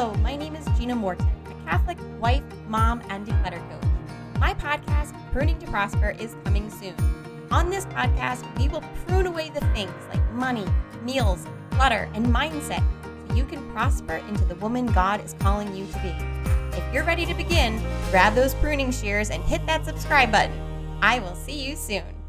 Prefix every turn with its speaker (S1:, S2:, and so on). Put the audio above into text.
S1: Hello, my name is Gina Morton, a Catholic wife, mom, and declutter coach. My podcast, Pruning to Prosper, is coming soon. On this podcast, we will prune away the things like money, meals, clutter, and mindset so you can prosper into the woman God is calling you to be. If you're ready to begin, grab those pruning shears and hit that subscribe button. I will see you soon.